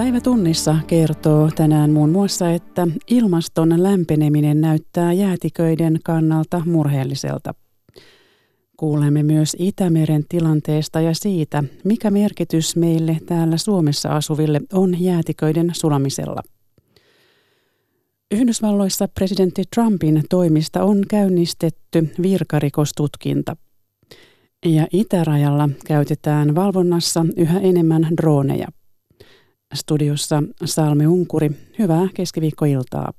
Päivä tunnissa kertoo tänään muun muassa, että ilmaston lämpeneminen näyttää jäätiköiden kannalta murheelliselta. Kuulemme myös Itämeren tilanteesta ja siitä, mikä merkitys meille täällä Suomessa asuville on jäätiköiden sulamisella. Yhdysvalloissa presidentti Trumpin toimista on käynnistetty virkarikostutkinta. Ja itärajalla käytetään valvonnassa yhä enemmän droneja. Studiossa Salme Unkuri, hyvää keskiviikkoiltaa.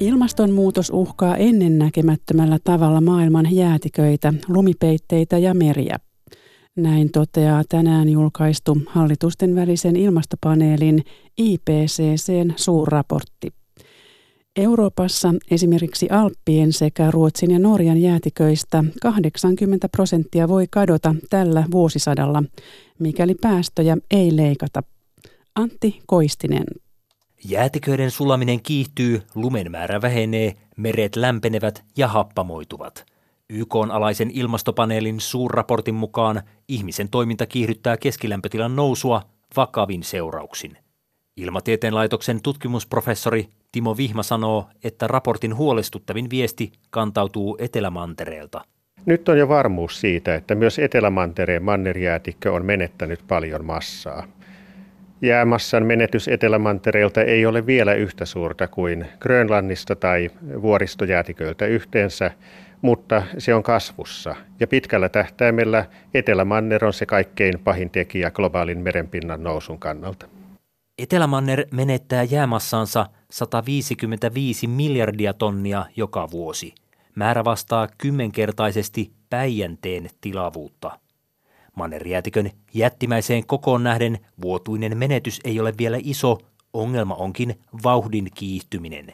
Ilmastonmuutos uhkaa ennennäkemättömällä tavalla maailman jäätiköitä, lumipeitteitä ja meriä. Näin toteaa tänään julkaistu hallitusten välisen ilmastopaneelin IPCCn suurraportti. Euroopassa esimerkiksi Alppien sekä Ruotsin ja Norjan jäätiköistä 80 prosenttia voi kadota tällä vuosisadalla, mikäli päästöjä ei leikata. Antti Koistinen. Jäätiköiden sulaminen kiihtyy, lumen määrä vähenee, meret lämpenevät ja happamoituvat. YK-alaisen ilmastopaneelin suurraportin mukaan ihmisen toiminta kiihdyttää keskilämpötilan nousua vakavin seurauksin. Ilmatieteen laitoksen tutkimusprofessori Timo Vihma sanoo, että raportin huolestuttavin viesti kantautuu Etelämantereelta. Nyt on jo varmuus siitä, että myös Etelämantereen mannerjäätikkö on menettänyt paljon massaa. Jäämassan menetys Etelämantereelta ei ole vielä yhtä suurta kuin Grönlannista tai vuoristojäätiköiltä yhteensä, mutta se on kasvussa. Ja pitkällä tähtäimellä Etelämanner on se kaikkein pahin tekijä globaalin merenpinnan nousun kannalta. Etelämanner menettää jäämassansa 155 miljardia tonnia joka vuosi. Määrä vastaa kymmenkertaisesti Päijänteen tilavuutta. Mannerjäätikön jättimäiseen kokoon nähden vuotuinen menetys ei ole vielä iso, ongelma onkin vauhdin kiihtyminen.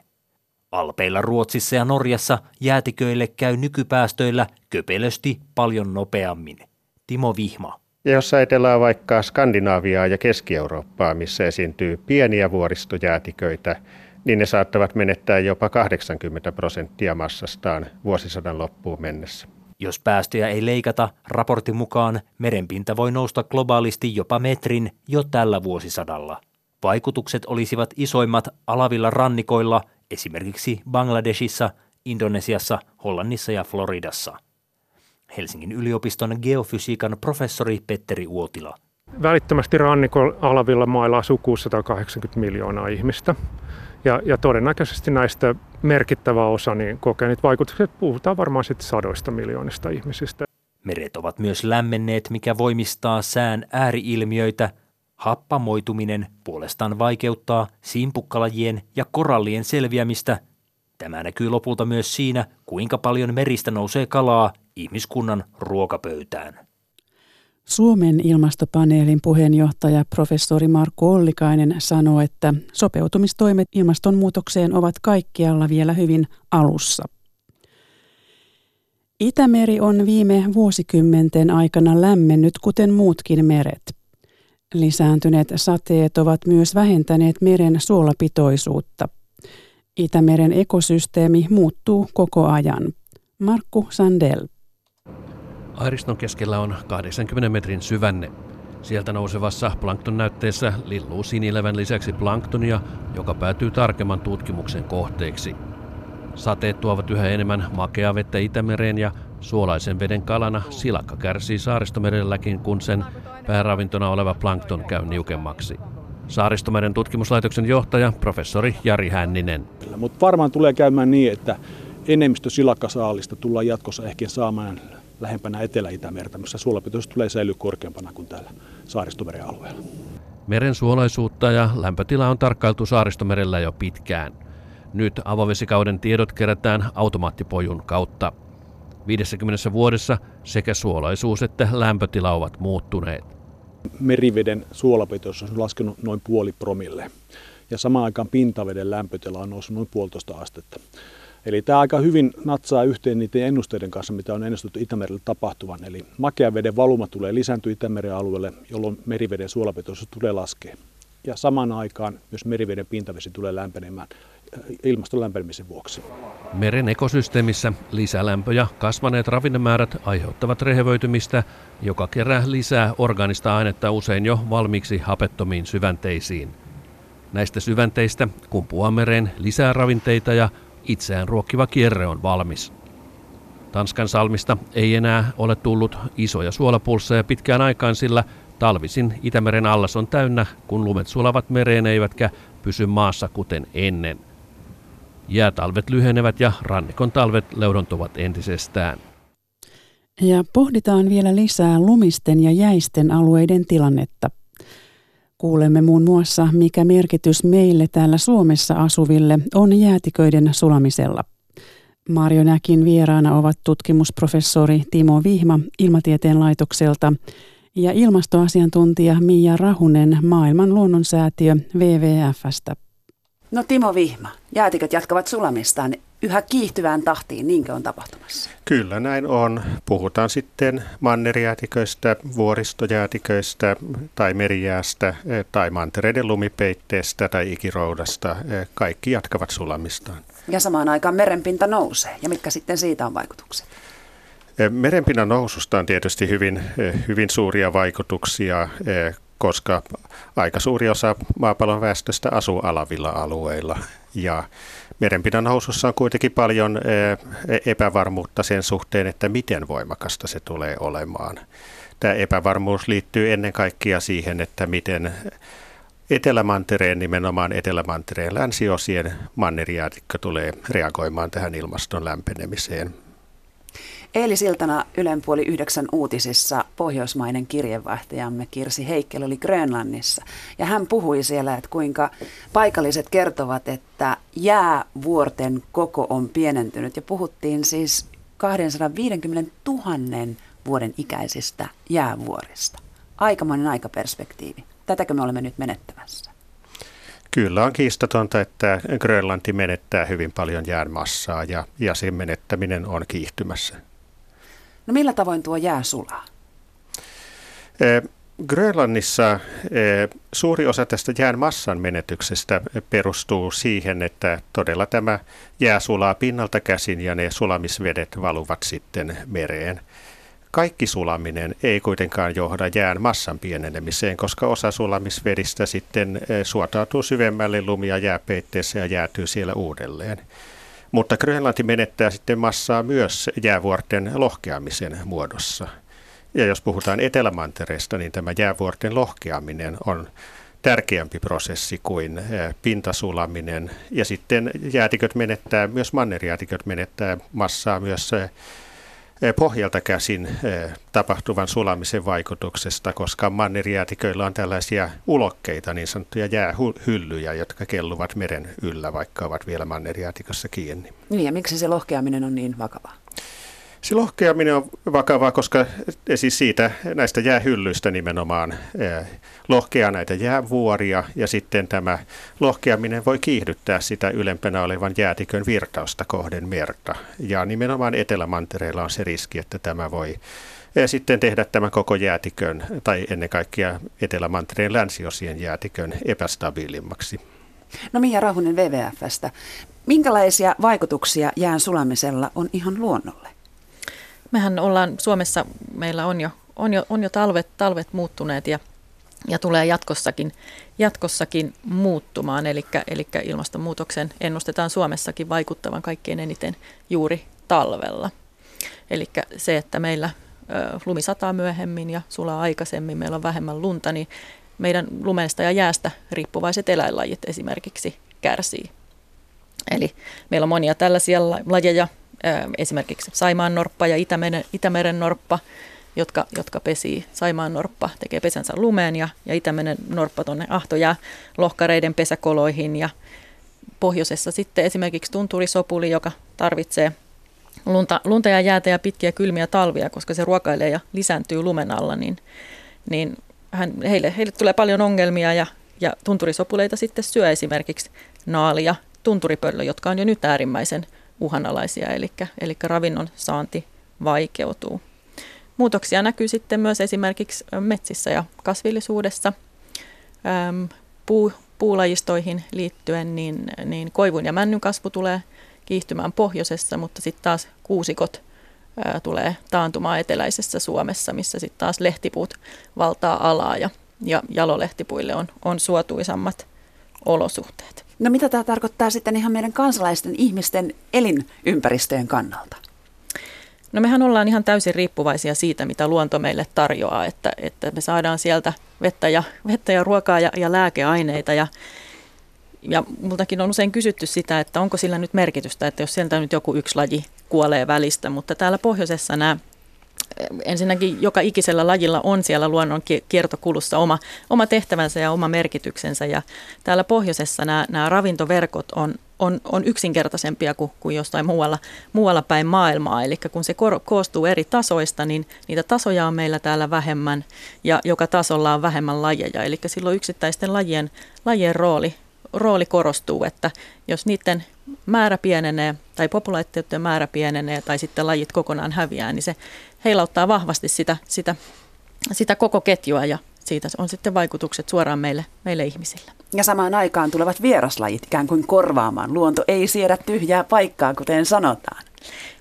Alpeilla Ruotsissa ja Norjassa jäätiköille käy nykypäästöillä köpelösti paljon nopeammin. Timo Vihma. Ja jos ajatellaan vaikka Skandinaaviaa ja Keski-Eurooppaa, missä esiintyy pieniä vuoristojäätiköitä, niin ne saattavat menettää jopa 80 prosenttia massastaan vuosisadan loppuun mennessä. Jos päästöjä ei leikata, raportin mukaan merenpinta voi nousta globaalisti jopa metrin jo tällä vuosisadalla. Vaikutukset olisivat isoimmat alavilla rannikoilla, esimerkiksi Bangladesissa, Indonesiassa, Hollannissa ja Floridassa. Helsingin yliopiston geofysiikan professori Petteri Uotila. Välittömästi rannikon alavilla mailla asuu 680 miljoonaa ihmistä. Ja, ja todennäköisesti näistä merkittävä osa niin kokee niitä vaikutuksia. Puhutaan varmaan sitten sadoista miljoonista ihmisistä. Meret ovat myös lämmenneet, mikä voimistaa sään ääriilmiöitä. Happamoituminen puolestaan vaikeuttaa simpukkalajien ja korallien selviämistä. Tämä näkyy lopulta myös siinä, kuinka paljon meristä nousee kalaa ihmiskunnan ruokapöytään. Suomen ilmastopaneelin puheenjohtaja professori Markku Ollikainen sanoi, että sopeutumistoimet ilmastonmuutokseen ovat kaikkialla vielä hyvin alussa. Itämeri on viime vuosikymmenten aikana lämmennyt, kuten muutkin meret. Lisääntyneet sateet ovat myös vähentäneet meren suolapitoisuutta. Itämeren ekosysteemi muuttuu koko ajan. Markku Sandel. Airiston keskellä on 80 metrin syvänne. Sieltä nousevassa plankton-näytteessä lilluu sinilevän lisäksi planktonia, joka päätyy tarkemman tutkimuksen kohteeksi. Sateet tuovat yhä enemmän makeaa vettä Itämereen ja suolaisen veden kalana silakka kärsii saaristomerelläkin, kun sen pääravintona oleva plankton käy niukemmaksi. Saaristomeren tutkimuslaitoksen johtaja, professori Jari Hänninen. Mutta varmaan tulee käymään niin, että enemmistö silakkasaalista tullaan jatkossa ehkä saamaan lähempänä Etelä-Itämerta, missä suolapitoisuus tulee säilyä korkeampana kuin täällä Saaristomeren alueella. Meren suolaisuutta ja lämpötila on tarkkailtu Saaristomerellä jo pitkään. Nyt avovesikauden tiedot kerätään automaattipojun kautta. 50 vuodessa sekä suolaisuus että lämpötila ovat muuttuneet. Meriveden suolapitoisuus on laskenut noin puoli promille ja samaan aikaan pintaveden lämpötila on noussut noin puolitoista astetta. Eli tämä aika hyvin natsaa yhteen niiden ennusteiden kanssa, mitä on ennustettu Itämerellä tapahtuvan. Eli makean veden valuma tulee lisääntyä Itämeren alueelle, jolloin meriveden suolapitoisuus tulee laskea. Ja samaan aikaan myös meriveden pintavesi tulee lämpenemään. ilmaston lämpenemisen vuoksi. Meren ekosysteemissä lisälämpö ja kasvaneet ravinnemäärät aiheuttavat rehevöitymistä, joka kerää lisää organista ainetta usein jo valmiiksi hapettomiin syvänteisiin. Näistä syvänteistä kumpuaa mereen lisää ravinteita ja itseään ruokkiva kierre on valmis. Tanskan salmista ei enää ole tullut isoja suolapulsseja pitkään aikaan, sillä talvisin Itämeren allas on täynnä, kun lumet sulavat mereen eivätkä pysy maassa kuten ennen. Jäätalvet lyhenevät ja rannikon talvet leudontuvat entisestään. Ja pohditaan vielä lisää lumisten ja jäisten alueiden tilannetta. Kuulemme muun muassa, mikä merkitys meille täällä Suomessa asuville on jäätiköiden sulamisella. Näkin vieraana ovat tutkimusprofessori Timo Vihma Ilmatieteen laitokselta ja ilmastoasiantuntija Mia Rahunen Maailman luonnonsäätiö WWFstä. No Timo Vihma, jäätiköt jatkavat sulamistaan yhä kiihtyvään tahtiin, niinkö on tapahtumassa? Kyllä näin on. Puhutaan sitten mannerjäätiköistä, vuoristojäätiköistä tai merijäästä eh, tai mantereiden lumipeitteestä tai ikiroudasta. Eh, kaikki jatkavat sulamistaan. Ja samaan aikaan merenpinta nousee. Ja mitkä sitten siitä on vaikutukset? Eh, merenpinnan noususta on tietysti hyvin, hyvin suuria vaikutuksia koska aika suuri osa maapallon väestöstä asuu alavilla alueilla. Ja merenpinnan nousussa on kuitenkin paljon eh, epävarmuutta sen suhteen, että miten voimakasta se tulee olemaan. Tämä epävarmuus liittyy ennen kaikkea siihen, että miten Etelämantereen, nimenomaan Etelämantereen länsiosien mannerjäätikkö tulee reagoimaan tähän ilmaston lämpenemiseen. Eilisiltana Ylen puoli yhdeksän uutisissa pohjoismainen kirjeenvaihtajamme Kirsi Heikkel oli Grönlannissa. Ja hän puhui siellä, että kuinka paikalliset kertovat, että jäävuorten koko on pienentynyt. Ja puhuttiin siis 250 000 vuoden ikäisistä jäävuorista. Aikamoinen aikaperspektiivi. Tätäkö me olemme nyt menettämässä? Kyllä on kiistatonta, että Grönlanti menettää hyvin paljon jäänmassaa ja, ja sen menettäminen on kiihtymässä. No millä tavoin tuo jää sulaa? Grönlannissa suuri osa tästä jään massan menetyksestä perustuu siihen, että todella tämä jää sulaa pinnalta käsin ja ne sulamisvedet valuvat sitten mereen. Kaikki sulaminen ei kuitenkaan johda jään massan pienenemiseen, koska osa sulamisvedistä sitten suotautuu syvemmälle lumia jääpeitteessä ja jäätyy siellä uudelleen. Mutta Grönlanti menettää sitten massaa myös jäävuorten lohkeamisen muodossa. Ja jos puhutaan Etelämantereesta, niin tämä jäävuorten lohkeaminen on tärkeämpi prosessi kuin eh, pintasulaminen. Ja sitten jäätiköt menettää, myös mannerjäätiköt menettää massaa myös eh, pohjalta käsin eh, tapahtuvan sulamisen vaikutuksesta, koska mannerjäätiköillä on tällaisia ulokkeita, niin sanottuja jäähyllyjä, jotka kelluvat meren yllä, vaikka ovat vielä mannerjäätikossa kiinni. Niin, ja miksi se lohkeaminen on niin vakavaa? Se lohkeaminen on vakavaa, koska siis siitä näistä jäähyllyistä nimenomaan eh, lohkeaa näitä jäävuoria ja sitten tämä lohkeaminen voi kiihdyttää sitä ylempänä olevan jäätikön virtausta kohden merta. Ja nimenomaan Etelämantereella on se riski, että tämä voi eh, sitten tehdä tämän koko jäätikön tai ennen kaikkea Etelämantereen länsiosien jäätikön epästabiilimmaksi. No Mia Rahunen WWFstä. Minkälaisia vaikutuksia jään sulamisella on ihan luonnolle? Mehän ollaan Suomessa, meillä on jo, on jo, on jo talvet, talvet muuttuneet ja, ja tulee jatkossakin, jatkossakin muuttumaan. Eli, eli ilmastonmuutoksen ennustetaan Suomessakin vaikuttavan kaikkein eniten juuri talvella. Eli se, että meillä lumi sataa myöhemmin ja sulaa aikaisemmin, meillä on vähemmän lunta, niin meidän lumesta ja jäästä riippuvaiset eläinlajit esimerkiksi kärsii. Eli meillä on monia tällaisia lajeja, esimerkiksi Saimaan norppa ja Itämeren, Itämeren norppa, jotka, jotka pesii. Saimaan norppa tekee pesänsä lumeen ja, ja Itämeren norppa tuonne ahtojää lohkareiden pesäkoloihin ja pohjoisessa sitten esimerkiksi tunturisopuli, joka tarvitsee lunta, lunta ja jäätä ja pitkiä kylmiä talvia, koska se ruokailee ja lisääntyy lumen alla, niin, niin hän, heille, heille tulee paljon ongelmia ja, ja tunturisopuleita sitten syö esimerkiksi naali ja tunturipöllö, jotka on jo nyt äärimmäisen uhanalaisia, eli, eli ravinnon saanti vaikeutuu. Muutoksia näkyy sitten myös esimerkiksi metsissä ja kasvillisuudessa. Puu, puulajistoihin liittyen, niin, niin koivun ja männyn kasvu tulee kiihtymään pohjoisessa, mutta sitten taas kuusikot tulee taantumaan eteläisessä Suomessa, missä sitten taas lehtipuut valtaa alaa ja, ja jalolehtipuille on, on suotuisammat olosuhteet. No mitä tämä tarkoittaa sitten ihan meidän kansalaisten ihmisten elinympäristöjen kannalta? No mehän ollaan ihan täysin riippuvaisia siitä, mitä luonto meille tarjoaa, että, että me saadaan sieltä vettä ja, vettä ja ruokaa ja, ja lääkeaineita ja ja multakin on usein kysytty sitä, että onko sillä nyt merkitystä, että jos sieltä nyt joku yksi laji kuolee välistä, mutta täällä pohjoisessa nämä ensinnäkin joka ikisellä lajilla on siellä luonnon kiertokulussa oma, oma tehtävänsä ja oma merkityksensä. Ja täällä pohjoisessa nämä, nämä ravintoverkot on, on, on yksinkertaisempia kuin, kuin jostain muualla, muualla päin maailmaa. Eli kun se ko- koostuu eri tasoista, niin niitä tasoja on meillä täällä vähemmän ja joka tasolla on vähemmän lajeja. Eli silloin yksittäisten lajien, lajien rooli, rooli korostuu, että jos niiden määrä pienenee tai populaatioiden määrä pienenee tai sitten lajit kokonaan häviää, niin se heilauttaa vahvasti sitä, sitä, sitä koko ketjua ja siitä on sitten vaikutukset suoraan meille, meille ihmisille. Ja samaan aikaan tulevat vieraslajit ikään kuin korvaamaan. Luonto ei siedä tyhjää paikkaa, kuten sanotaan.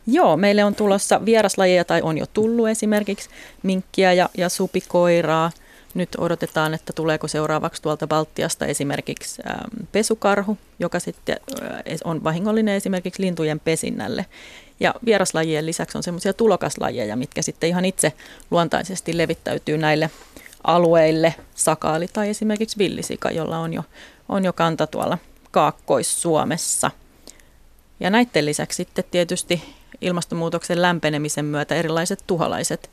Joo, meille on tulossa vieraslajeja tai on jo tullut esimerkiksi minkkiä ja, ja supikoiraa – nyt odotetaan, että tuleeko seuraavaksi tuolta Baltiasta esimerkiksi ähm, pesukarhu, joka sitten äh, on vahingollinen esimerkiksi lintujen pesinnälle. Ja vieraslajien lisäksi on semmoisia tulokaslajeja, mitkä sitten ihan itse luontaisesti levittäytyy näille alueille, sakaali tai esimerkiksi villisika, jolla on jo, on jo kanta tuolla Kaakkois-Suomessa. Ja näiden lisäksi sitten tietysti ilmastonmuutoksen lämpenemisen myötä erilaiset tuholaiset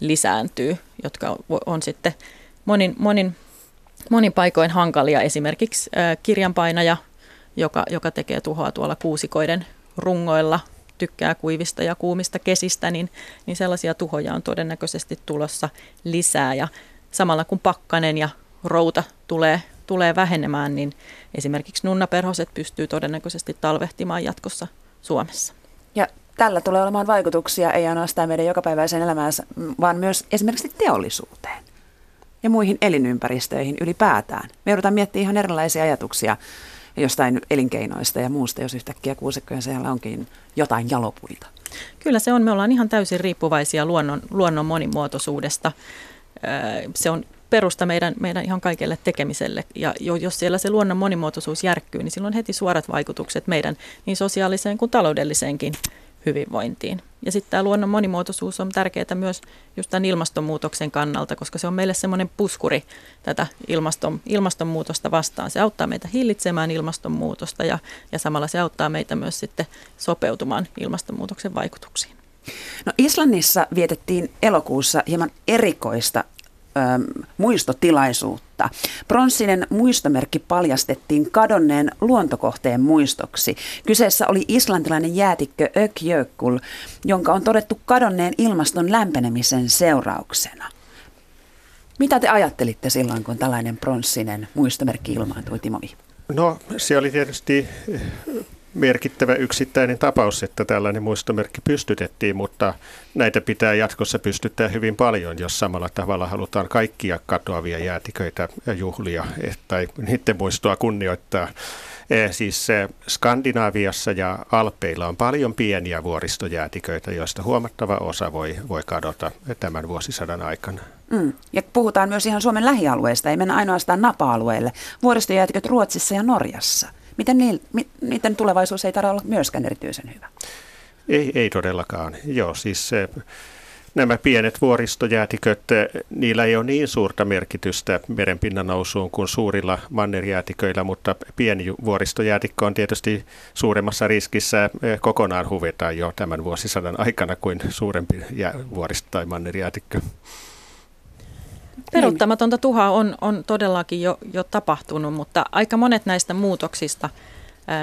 lisääntyy, jotka on sitten monin, monin, monin paikoin hankalia. Esimerkiksi kirjanpainaja, joka, joka tekee tuhoa tuolla kuusikoiden rungoilla, tykkää kuivista ja kuumista kesistä, niin, niin sellaisia tuhoja on todennäköisesti tulossa lisää. Ja samalla kun pakkanen ja routa tulee, tulee vähenemään, niin esimerkiksi nunnaperhoset pystyy todennäköisesti talvehtimaan jatkossa Suomessa. Ja tällä tulee olemaan vaikutuksia ei ainoastaan meidän jokapäiväiseen elämään, vaan myös esimerkiksi teollisuuteen ja muihin elinympäristöihin ylipäätään. Me joudutaan miettimään ihan erilaisia ajatuksia jostain elinkeinoista ja muusta, jos yhtäkkiä kuusikkojen siellä onkin jotain jalopuita. Kyllä se on. Me ollaan ihan täysin riippuvaisia luonnon, luonnon monimuotoisuudesta. Se on perusta meidän, meidän ihan kaikelle tekemiselle. Ja jos siellä se luonnon monimuotoisuus järkkyy, niin silloin heti suorat vaikutukset meidän niin sosiaaliseen kuin taloudelliseenkin hyvinvointiin. Ja sitten tämä luonnon monimuotoisuus on tärkeää myös just tämän ilmastonmuutoksen kannalta, koska se on meille semmoinen puskuri tätä ilmaston, ilmastonmuutosta vastaan. Se auttaa meitä hillitsemään ilmastonmuutosta ja, ja samalla se auttaa meitä myös sitten sopeutumaan ilmastonmuutoksen vaikutuksiin. No Islannissa vietettiin elokuussa hieman erikoista muistotilaisuutta. Pronssinen muistomerkki paljastettiin kadonneen luontokohteen muistoksi. Kyseessä oli islantilainen jäätikkö Ökjökull, jonka on todettu kadonneen ilmaston lämpenemisen seurauksena. Mitä te ajattelitte silloin, kun tällainen pronssinen muistomerkki ilmaantui, Timo No se oli tietysti merkittävä yksittäinen tapaus, että tällainen muistomerkki pystytettiin, mutta näitä pitää jatkossa pystyttää hyvin paljon, jos samalla tavalla halutaan kaikkia katoavia jäätiköitä ja juhlia tai niiden muistoa kunnioittaa. Eh, siis eh, Skandinaaviassa ja Alpeilla on paljon pieniä vuoristojäätiköitä, joista huomattava osa voi, voi kadota tämän vuosisadan aikana. Mm. Ja puhutaan myös ihan Suomen lähialueista, ei mennä ainoastaan napa-alueelle. Vuoristojäätiköt Ruotsissa ja Norjassa. Miten niiden tulevaisuus ei tarvitse olla myöskään erityisen hyvä? Ei, ei todellakaan. Joo, siis nämä pienet vuoristojäätiköt, niillä ei ole niin suurta merkitystä merenpinnan nousuun kuin suurilla mannerjäätiköillä, mutta pieni vuoristojäätikkö on tietysti suuremmassa riskissä eh, kokonaan huveta jo tämän vuosisadan aikana kuin suurempi vuoristo- tai mannerjäätikkö. Peruuttamatonta tuhaa on, on todellakin jo, jo tapahtunut, mutta aika monet näistä muutoksista,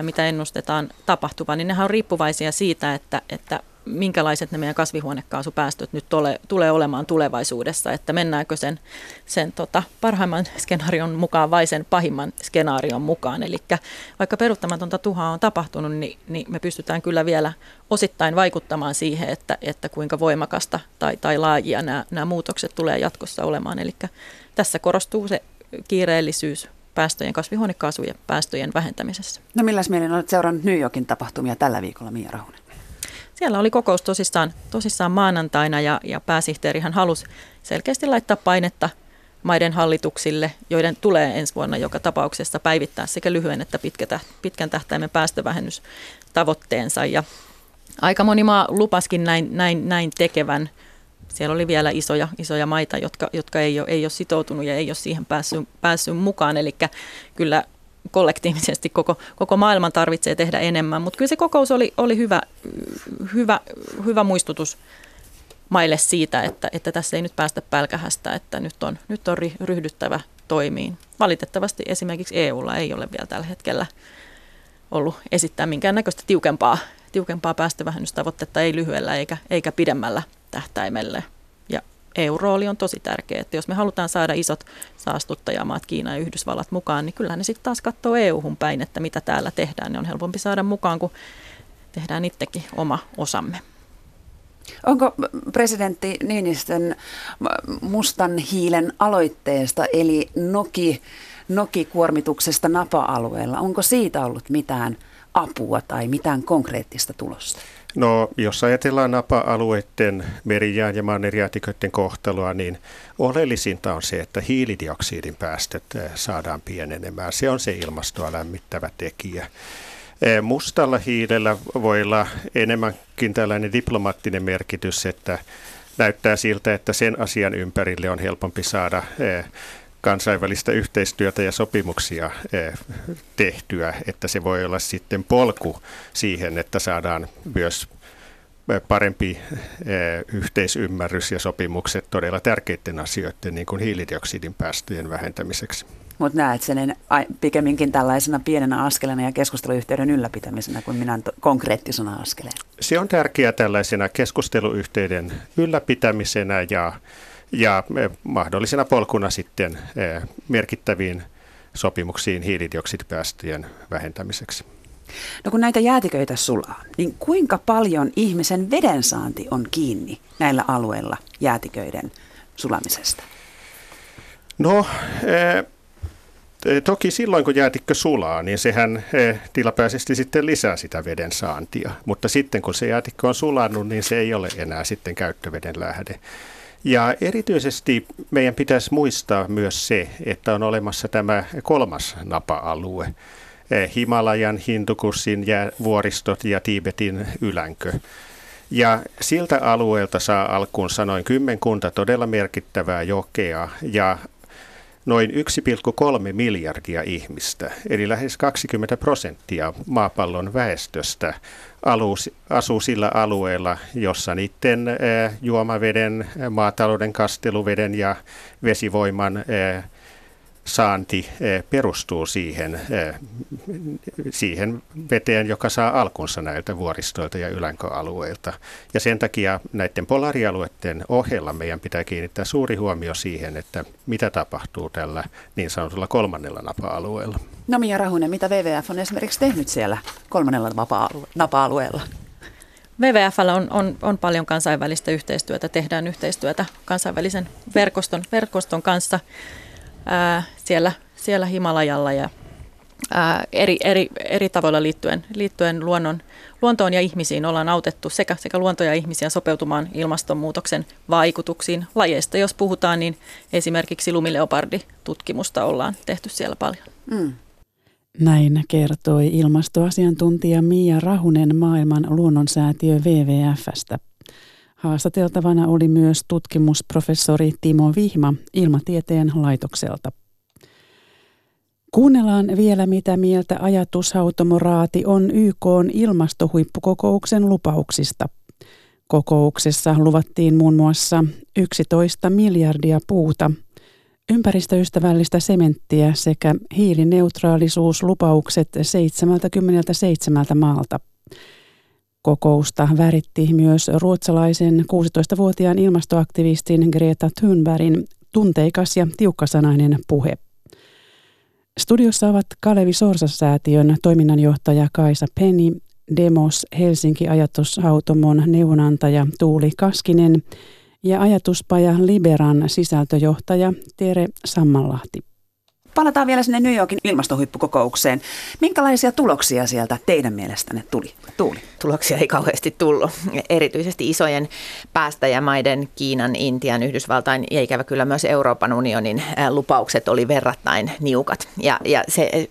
mitä ennustetaan tapahtuvan, niin nehän on riippuvaisia siitä, että, että minkälaiset ne meidän kasvihuonekaasupäästöt nyt tole, tulee olemaan tulevaisuudessa, että mennäänkö sen, sen tota, parhaimman skenaarion mukaan vai sen pahimman skenaarion mukaan. Eli vaikka peruuttamatonta tuhaa on tapahtunut, niin, niin me pystytään kyllä vielä osittain vaikuttamaan siihen, että, että kuinka voimakasta tai, tai laajia nämä, nämä muutokset tulee jatkossa olemaan. Eli tässä korostuu se kiireellisyys päästöjen, kasvihuonekaasujen päästöjen vähentämisessä. No milläs mielin olet seurannut New Yorkin tapahtumia tällä viikolla, Mia Rahunen? Siellä oli kokous tosissaan, tosissaan maanantaina ja, ja pääsihteerihän halusi selkeästi laittaa painetta maiden hallituksille, joiden tulee ensi vuonna joka tapauksessa päivittää sekä lyhyen että pitkän tähtäimen päästövälennystavoitteensa. Ja aika moni maa lupaskin näin, näin, näin tekevän. Siellä oli vielä isoja, isoja maita, jotka, jotka ei, ole, ei ole sitoutunut ja ei ole siihen päässyt, päässyt mukaan. Eli kyllä kollektiivisesti koko, koko maailman tarvitsee tehdä enemmän. Mutta kyllä se kokous oli, oli hyvä, hyvä, hyvä muistutus maille siitä, että, että tässä ei nyt päästä pälkähästä, että nyt on, nyt on ryhdyttävä toimiin. Valitettavasti esimerkiksi EUlla ei ole vielä tällä hetkellä ollut esittää minkäännäköistä tiukempaa, tiukempaa päästövähennystavoitetta, ei lyhyellä eikä, eikä pidemmällä tähtäimelle. EU-rooli on tosi tärkeä, että jos me halutaan saada isot saastuttajamaat, Kiina ja Yhdysvallat mukaan, niin kyllä ne sitten taas katsoo EU-hun päin, että mitä täällä tehdään. Ne on helpompi saada mukaan, kun tehdään itsekin oma osamme. Onko presidentti Niinistön mustan hiilen aloitteesta, eli Noki, Noki-kuormituksesta Napa-alueella, onko siitä ollut mitään apua tai mitään konkreettista tulosta? No, jos ajatellaan napa-alueiden merijään ja mannerjäätiköiden kohtaloa, niin oleellisinta on se, että hiilidioksidin päästöt eh, saadaan pienenemään. Se on se ilmastoa lämmittävä tekijä. Eh, mustalla hiilellä voi olla enemmänkin tällainen diplomaattinen merkitys, että näyttää siltä, että sen asian ympärille on helpompi saada eh, kansainvälistä yhteistyötä ja sopimuksia eh, tehtyä, että se voi olla sitten polku siihen, että saadaan myös parempi yhteisymmärrys ja sopimukset todella tärkeiden asioiden, niin kuin hiilidioksidin päästöjen vähentämiseksi mutta näet sen pikemminkin tällaisena pienenä askelena ja keskusteluyhteyden ylläpitämisenä kuin minä konkreettisena askeleen. Se on tärkeää tällaisena keskusteluyhteyden ylläpitämisenä ja, ja e, mahdollisena polkuna sitten e, merkittäviin sopimuksiin hiilidioksidipäästöjen vähentämiseksi. No kun näitä jäätiköitä sulaa, niin kuinka paljon ihmisen vedensaanti on kiinni näillä alueilla jäätiköiden sulamisesta? No, e, Eh, toki silloin, kun jäätikkö sulaa, niin sehän eh, tilapäisesti sitten lisää sitä veden saantia. Mutta sitten, kun se jäätikkö on sulannut, niin se ei ole enää sitten käyttöveden lähde. Ja erityisesti meidän pitäisi muistaa myös se, että on olemassa tämä kolmas napa-alue. Eh, Himalajan, Hindukussin ja vuoristot ja Tiibetin ylänkö. Ja siltä alueelta saa alkuun sanoin kymmenkunta todella merkittävää jokea ja noin 1,3 miljardia ihmistä, eli lähes 20 prosenttia maapallon väestöstä asuu sillä alueella, jossa niiden eh, juomaveden, maatalouden kasteluveden ja vesivoiman eh, saanti eh, perustuu siihen, eh, siihen veteen, joka saa alkunsa näiltä vuoristoilta ja ylänköalueilta. Ja sen takia näiden polarialueiden ohella meidän pitää kiinnittää suuri huomio siihen, että mitä tapahtuu tällä niin sanotulla kolmannella napa-alueella. No Mia Rahunen, mitä WWF on esimerkiksi tehnyt siellä kolmannella napa-alueella? WWFllä on, on, on paljon kansainvälistä yhteistyötä, tehdään yhteistyötä kansainvälisen verkoston, verkoston kanssa ää, siellä, siellä Himalajalla ja ää, eri, eri, eri tavoilla liittyen, liittyen luonnon, luontoon ja ihmisiin ollaan autettu sekä, sekä luontoa ja ihmisiä sopeutumaan ilmastonmuutoksen vaikutuksiin. Lajeista jos puhutaan, niin esimerkiksi lumileoparditutkimusta ollaan tehty siellä paljon. Mm. Näin kertoi ilmastoasiantuntija Mia Rahunen maailman luonnonsäätiö WWFstä. Haastateltavana oli myös tutkimusprofessori Timo Vihma Ilmatieteen laitokselta. Kuunnellaan vielä, mitä mieltä ajatushautomoraati on YK ilmastohuippukokouksen lupauksista. Kokouksessa luvattiin muun muassa 11 miljardia puuta, ympäristöystävällistä sementtiä sekä hiilineutraalisuuslupaukset 77 maalta. Kokousta väritti myös ruotsalaisen 16-vuotiaan ilmastoaktivistin Greta Thunbergin tunteikas ja tiukkasanainen puhe. Studiossa ovat Kalevi Sorsa-säätiön toiminnanjohtaja Kaisa Penni, Demos Helsinki ajatushautomon neuvonantaja Tuuli Kaskinen ja ajatuspaja Liberan sisältöjohtaja Tere Sammanlahti. Palataan vielä sinne New Yorkin ilmastohuippukokoukseen. Minkälaisia tuloksia sieltä teidän mielestänne tuli? Tuuli. Tuloksia ei kauheasti tullut. Erityisesti isojen päästäjämaiden, Kiinan, Intian, Yhdysvaltain ja ikävä kyllä myös Euroopan unionin lupaukset oli verrattain niukat. Ja, ja se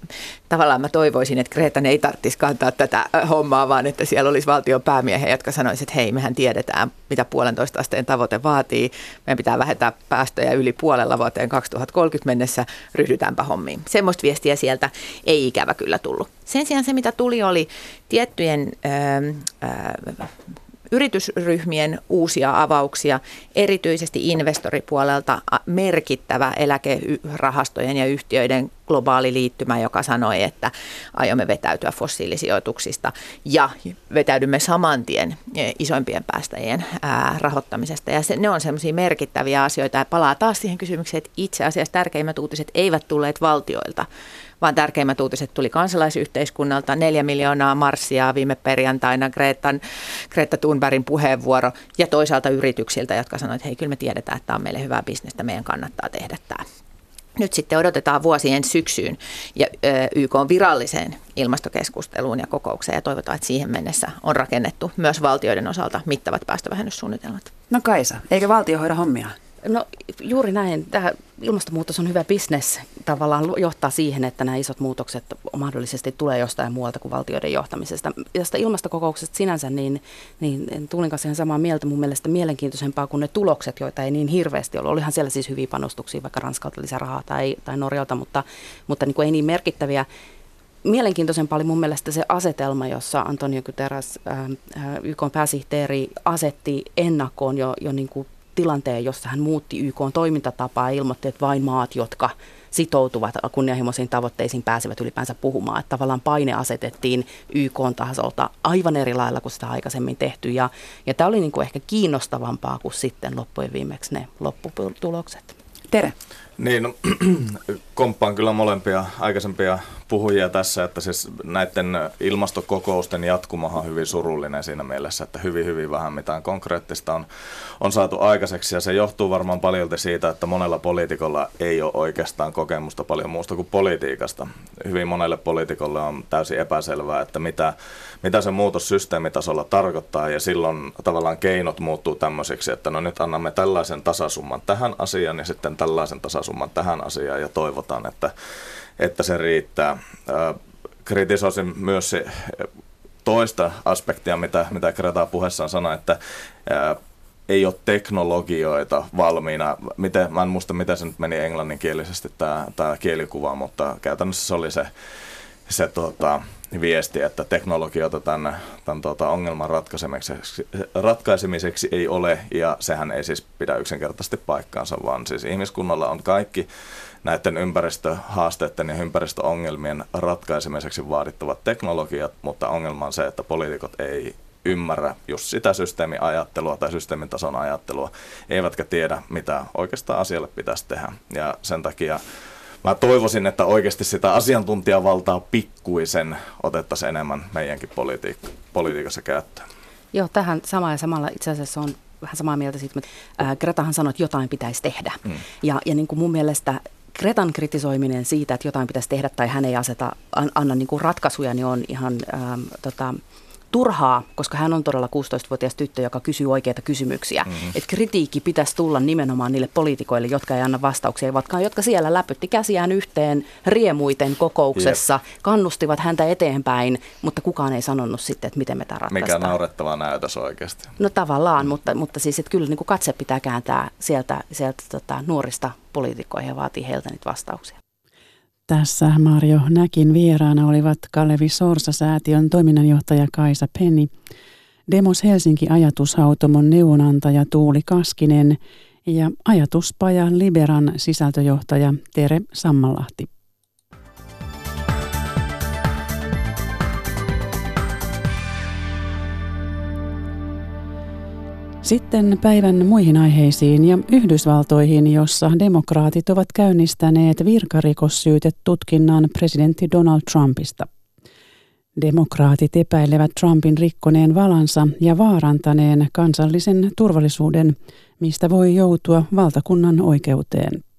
tavallaan mä toivoisin, että Kreetan ei tarvitsisi kantaa tätä hommaa, vaan että siellä olisi valtion päämiehiä, jotka sanoisivat, että hei, mehän tiedetään, mitä puolentoista asteen tavoite vaatii. Meidän pitää vähentää päästöjä yli puolella vuoteen 2030 mennessä, ryhdytäänpä hommiin. Semmoista viestiä sieltä ei ikävä kyllä tullut. Sen sijaan se, mitä tuli, oli tiettyjen... Öö, öö, yritysryhmien uusia avauksia, erityisesti investoripuolelta merkittävä eläkerahastojen ja yhtiöiden globaali liittymä, joka sanoi, että aiomme vetäytyä fossiilisijoituksista ja vetäydymme saman tien e, isoimpien päästäjien rahoittamisesta. Ja se, ne on semmoisia merkittäviä asioita ja palaa taas siihen kysymykseen, että itse asiassa tärkeimmät uutiset eivät tulleet valtioilta, vaan tärkeimmät uutiset tuli kansalaisyhteiskunnalta. Neljä miljoonaa marssia viime perjantaina, Gretan, Greta Thunbergin puheenvuoro ja toisaalta yrityksiltä, jotka sanoivat, että hei, kyllä me tiedetään, että tämä on meille hyvää bisnestä, meidän kannattaa tehdä tämä. Nyt sitten odotetaan vuosien syksyyn ja YK on viralliseen ilmastokeskusteluun ja kokoukseen ja toivotaan, että siihen mennessä on rakennettu myös valtioiden osalta mittavat päästövähennyssuunnitelmat. No Kaisa, eikö valtio hoida hommia? No juuri näin. Tämä ilmastonmuutos on hyvä bisnes tavallaan johtaa siihen, että nämä isot muutokset mahdollisesti tulee jostain muualta kuin valtioiden johtamisesta. Tästä ilmastokokouksesta sinänsä, niin, niin tulin kanssa ihan samaa mieltä mun mielestä mielenkiintoisempaa kuin ne tulokset, joita ei niin hirveästi ollut. Olihan siellä siis hyviä panostuksia, vaikka Ranskalta lisärahaa tai, tai Norjalta, mutta, mutta niin kuin ei niin merkittäviä mielenkiintoisempaa oli mun mielestä se asetelma, jossa Antonio Guterres, YK pääsihteeri, asetti ennakkoon jo, jo niin kuin tilanteen, jossa hän muutti YK toimintatapaa ja ilmoitti, että vain maat, jotka sitoutuvat kunnianhimoisiin tavoitteisiin, pääsevät ylipäänsä puhumaan. Että tavallaan paine asetettiin YK tasolta aivan eri lailla kuin sitä aikaisemmin tehty. Ja, ja tämä oli niin kuin ehkä kiinnostavampaa kuin sitten loppujen viimeksi ne lopputulokset. Tere. Niin, no, komppaan kyllä molempia aikaisempia puhujia tässä, että siis näiden ilmastokokousten jatkumahan on hyvin surullinen siinä mielessä, että hyvin hyvin vähän mitään konkreettista on, on saatu aikaiseksi ja se johtuu varmaan paljolti siitä, että monella poliitikolla ei ole oikeastaan kokemusta paljon muusta kuin politiikasta. Hyvin monelle poliitikolle on täysin epäselvää, että mitä, mitä se muutos systeemitasolla tarkoittaa ja silloin tavallaan keinot muuttuu tämmöisiksi, että no nyt annamme tällaisen tasasumman tähän asiaan ja sitten tällaisen tasasumman tähän asiaan ja toivotaan, että että se riittää. Kritisoisin myös se toista aspektia, mitä, mitä Greta puheessaan sanoi, että ei ole teknologioita valmiina. Miten, mä en muista, miten se nyt meni englanninkielisesti tämä, tämä kielikuva, mutta käytännössä se oli se, se tota, viesti, että teknologioita tämän, tämän tota, ongelman ratkaisemiseksi, ratkaisemiseksi ei ole, ja sehän ei siis pidä yksinkertaisesti paikkaansa, vaan siis ihmiskunnalla on kaikki näiden ympäristöhaasteiden ja ympäristöongelmien ratkaisemiseksi vaadittavat teknologiat, mutta ongelma on se, että poliitikot ei ymmärrä just sitä systeemiajattelua tai systeemin tason ajattelua, eivätkä tiedä, mitä oikeastaan asialle pitäisi tehdä. Ja sen takia mä toivoisin, että oikeasti sitä asiantuntijavaltaa pikkuisen otettaisiin enemmän meidänkin politiik- politiikassa käyttöön. Joo, tähän sama ja samalla itse asiassa on vähän samaa mieltä siitä, että Gretahan sanoi, että jotain pitäisi tehdä. Mm. Ja, ja niin kuin mun mielestä Kretan kritisoiminen siitä, että jotain pitäisi tehdä tai hän ei aseta, anna niin kuin ratkaisuja, niin on ihan ähm, tota, turhaa, koska hän on todella 16-vuotias tyttö, joka kysyy oikeita kysymyksiä. Mm-hmm. Että kritiikki pitäisi tulla nimenomaan niille poliitikoille, jotka ei anna vastauksia, vaan jotka siellä läpytti käsiään yhteen riemuiten kokouksessa, yep. kannustivat häntä eteenpäin, mutta kukaan ei sanonut sitten, että miten me tämä ratkaistaan. Mikä naurettava näytös oikeasti. No tavallaan, mutta, mutta siis että kyllä niin kuin katse pitää kääntää sieltä, sieltä tota, nuorista poliitikkoihin ja vaatii heiltä niitä vastauksia. Tässä Mario Näkin vieraana olivat Kalevi Sorsa-säätiön toiminnanjohtaja Kaisa Penni, Demos Helsinki ajatushautomon neuvonantaja Tuuli Kaskinen ja ajatuspaja Liberan sisältöjohtaja Tere Sammalahti. Sitten päivän muihin aiheisiin ja Yhdysvaltoihin, jossa demokraatit ovat käynnistäneet virkarikossyytetutkinnan presidentti Donald Trumpista. Demokraatit epäilevät Trumpin rikkoneen valansa ja vaarantaneen kansallisen turvallisuuden, mistä voi joutua valtakunnan oikeuteen.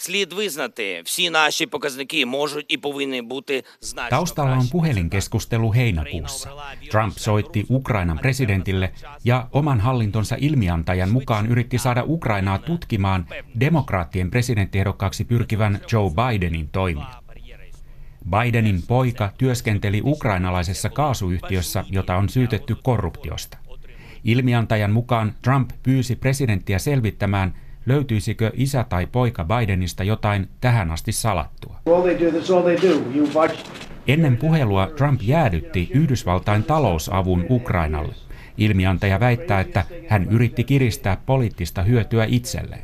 слід визнати, всі наші показники можуть і повинні бути значно Taustalla on puhelinkeskustelu heinäkuussa. Trump soitti Ukrainan presidentille ja oman hallintonsa ilmiantajan mukaan yritti saada Ukrainaa tutkimaan demokraattien presidenttiehdokkaaksi pyrkivän Joe Bidenin toimia. Bidenin poika työskenteli ukrainalaisessa kaasuyhtiössä, jota on syytetty korruptiosta. Ilmiantajan mukaan Trump pyysi presidenttiä selvittämään, löytyisikö isä tai poika Bidenista jotain tähän asti salattua. Ennen puhelua Trump jäädytti Yhdysvaltain talousavun Ukrainalle. Ilmiantaja väittää, että hän yritti kiristää poliittista hyötyä itselleen.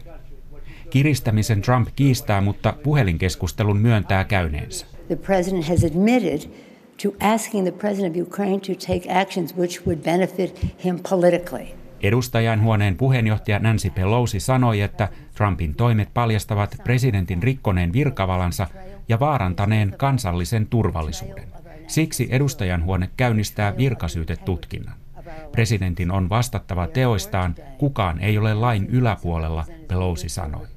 Kiristämisen Trump kiistää, mutta puhelinkeskustelun myöntää käyneensä. The president has admitted to asking the president of Ukraine to take actions which would benefit him politically. Edustajainhuoneen puheenjohtaja Nancy Pelosi sanoi, että Trumpin toimet paljastavat presidentin rikkoneen virkavalansa ja vaarantaneen kansallisen turvallisuuden. Siksi edustajanhuone käynnistää virkasyytetutkinnan. Presidentin on vastattava teoistaan, kukaan ei ole lain yläpuolella, Pelosi sanoi.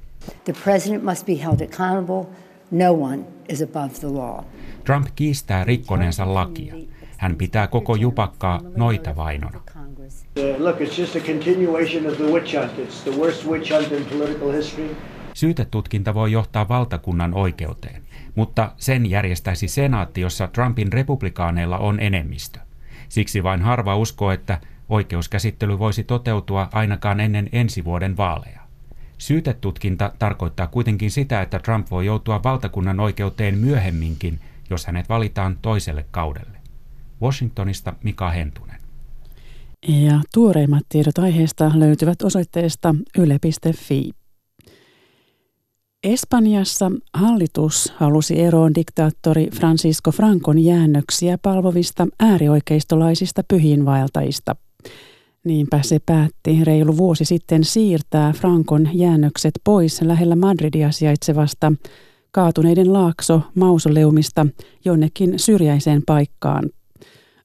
The president must be held accountable. No one is above the law. Trump kiistää rikkoneensa lakia. Hän pitää koko jupakkaa noita vainona. History. Syytetutkinta voi johtaa valtakunnan oikeuteen, mutta sen järjestäisi senaatti, jossa Trumpin republikaaneilla on enemmistö. Siksi vain harva uskoo, että oikeuskäsittely voisi toteutua ainakaan ennen ensi vuoden vaaleja. Syytetutkinta tarkoittaa kuitenkin sitä, että Trump voi joutua valtakunnan oikeuteen myöhemminkin, jos hänet valitaan toiselle kaudelle. Washingtonista Mika Hentunen. Ja tuoreimmat tiedot aiheesta löytyvät osoitteesta yle.fi. Espanjassa hallitus halusi eroon diktaattori Francisco Francon jäännöksiä palvovista äärioikeistolaisista pyhiinvaeltajista. Niinpä se päätti reilu vuosi sitten siirtää Frankon jäännökset pois lähellä Madridia sijaitsevasta kaatuneiden laakso mausoleumista jonnekin syrjäiseen paikkaan.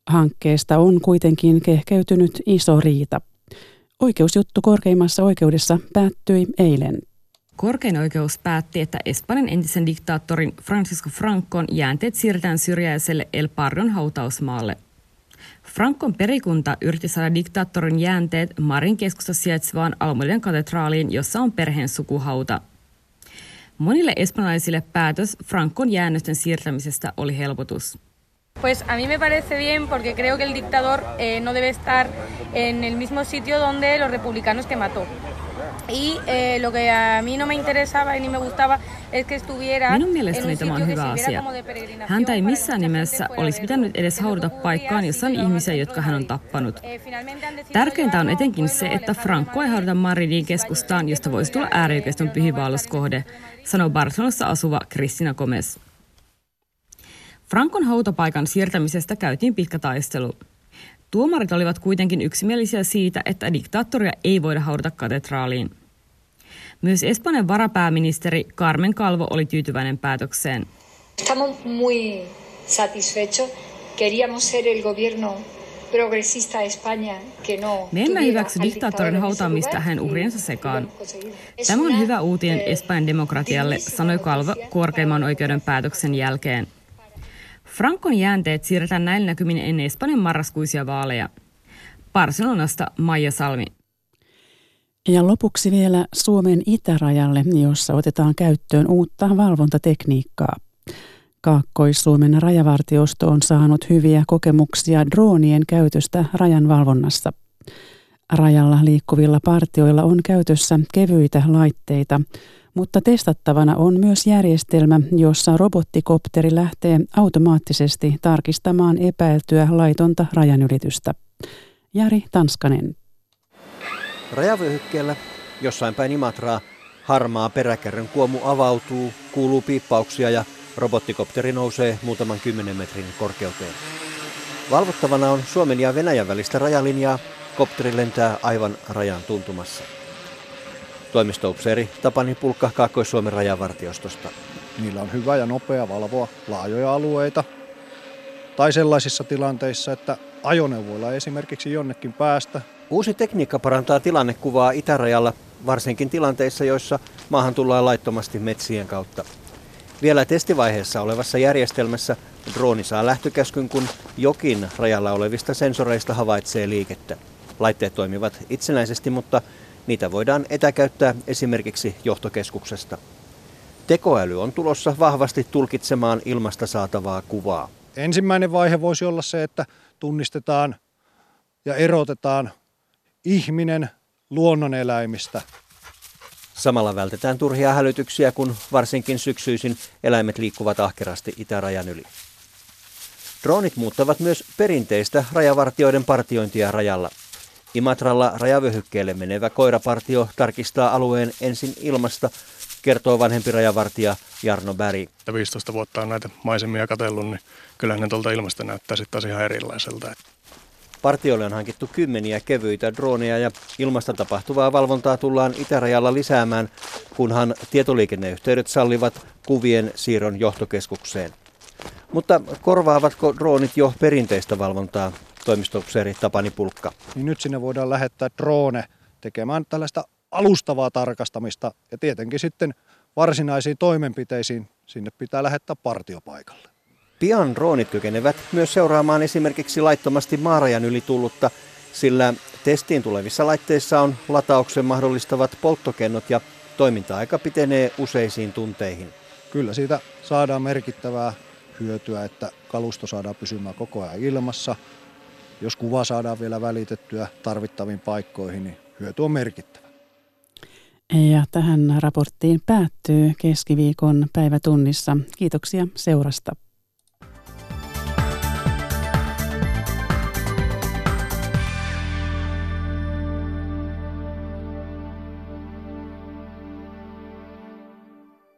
Hankkeesta on kuitenkin kehkeytynyt iso riita. Oikeusjuttu korkeimmassa oikeudessa päättyi eilen. Korkein oikeus päätti, että Espanjan entisen diktaattorin Francisco Francon jäänteet siirretään syrjäiselle El Parron hautausmaalle. Frankon perikunta yritti saada diktaattorin jäänteet Marin keskustassa sijaitsevaan Almudien katedraaliin, jossa on perheen sukuhauta. Monille espanjalaisille päätös Frankon jäännösten siirtämisestä oli helpotus. Pues a mí me parece bien porque creo que el dictador eh, no debe estar en el mismo sitio donde los republicanos que mató. Y eh, lo que a mí no me interesaba ni me gustaba es que estuviera Minun mielestäni tämä on hyvä asia. Häntä ei missään nimessä olisi pitänyt edes haudata paikkaan, jossa on ihmisiä, jotka hän on tappanut. Tärkeintä on etenkin se, että Franco ei haudata Madridin keskustaan, josta voisi tulla äärioikeiston pyhiinvaelluskohde, sanoo Barcelonassa asuva Cristina Gomez. Frankon hautapaikan siirtämisestä käytiin pitkä taistelu. Tuomarit olivat kuitenkin yksimielisiä siitä, että diktaattoria ei voida haudata katedraaliin. Myös Espanjan varapääministeri Carmen Calvo oli tyytyväinen päätökseen. Estamos muy satisfechos. Queríamos ser el gobierno progresista de España que no Me emme hyväksy diktaattorin hautaamista hänen uhriensa sekaan. Tämä on hyvä uutinen Espanjan demokratialle, sanoi Calvo korkeimman oikeuden päätöksen jälkeen. Frankon jäänteet siirretään näillä näkymin ennen Espanjan marraskuisia vaaleja. Barcelonasta Maija Salmi. Ja lopuksi vielä Suomen itärajalle, jossa otetaan käyttöön uutta valvontatekniikkaa. Kaakkois-Suomen rajavartiosto on saanut hyviä kokemuksia droonien käytöstä rajan valvonnassa. Rajalla liikkuvilla partioilla on käytössä kevyitä laitteita, mutta testattavana on myös järjestelmä, jossa robottikopteri lähtee automaattisesti tarkistamaan epäiltyä laitonta rajanylitystä. Jari Tanskanen. Rajavyöhykkeellä jossain päin Imatraa harmaa peräkärryn kuomu avautuu, kuuluu piippauksia ja robottikopteri nousee muutaman kymmenen metrin korkeuteen. Valvottavana on Suomen ja Venäjän välistä rajalinjaa. Kopteri lentää aivan rajan tuntumassa. Toimistoupseeri Tapani Pulkka Kaakkois-Suomen rajavartiostosta. Niillä on hyvä ja nopea valvoa laajoja alueita tai sellaisissa tilanteissa, että ajoneuvoilla esimerkiksi jonnekin päästä. Uusi tekniikka parantaa tilannekuvaa itärajalla. varsinkin tilanteissa, joissa maahan tullaan laittomasti metsien kautta. Vielä testivaiheessa olevassa järjestelmässä drooni saa lähtökäskyn, kun jokin rajalla olevista sensoreista havaitsee liikettä. Laitteet toimivat itsenäisesti, mutta niitä voidaan etäkäyttää esimerkiksi johtokeskuksesta. Tekoäly on tulossa vahvasti tulkitsemaan ilmasta saatavaa kuvaa. Ensimmäinen vaihe voisi olla se, että tunnistetaan ja erotetaan ihminen luonnoneläimistä. Samalla vältetään turhia hälytyksiä, kun varsinkin syksyisin eläimet liikkuvat ahkerasti itärajan yli. Droonit muuttavat myös perinteistä rajavartioiden partiointia rajalla. Imatralla rajavyöhykkeelle menevä koirapartio tarkistaa alueen ensin ilmasta, kertoo vanhempi rajavartija Jarno Bäri. 15 vuotta on näitä maisemia katsellut, niin kyllähän ne tuolta ilmasta näyttää sitten taas ihan erilaiselta. Partioille on hankittu kymmeniä kevyitä droneja ja ilmasta tapahtuvaa valvontaa tullaan itärajalla lisäämään, kunhan tietoliikenneyhteydet sallivat kuvien siirron johtokeskukseen. Mutta korvaavatko droonit jo perinteistä valvontaa, toimistopseeri Tapani Pulkka? Niin nyt sinne voidaan lähettää drone tekemään tällaista alustavaa tarkastamista ja tietenkin sitten varsinaisiin toimenpiteisiin sinne pitää lähettää partiopaikalle. Pian droonit kykenevät myös seuraamaan esimerkiksi laittomasti maarajan yli tullutta, sillä testiin tulevissa laitteissa on latauksen mahdollistavat polttokennot ja toiminta-aika pitenee useisiin tunteihin. Kyllä siitä saadaan merkittävää hyötyä, että kalusto saadaan pysymään koko ajan ilmassa. Jos kuva saadaan vielä välitettyä tarvittaviin paikkoihin, niin hyöty on merkittävä. Ja tähän raporttiin päättyy keskiviikon päivätunnissa. Kiitoksia seurasta.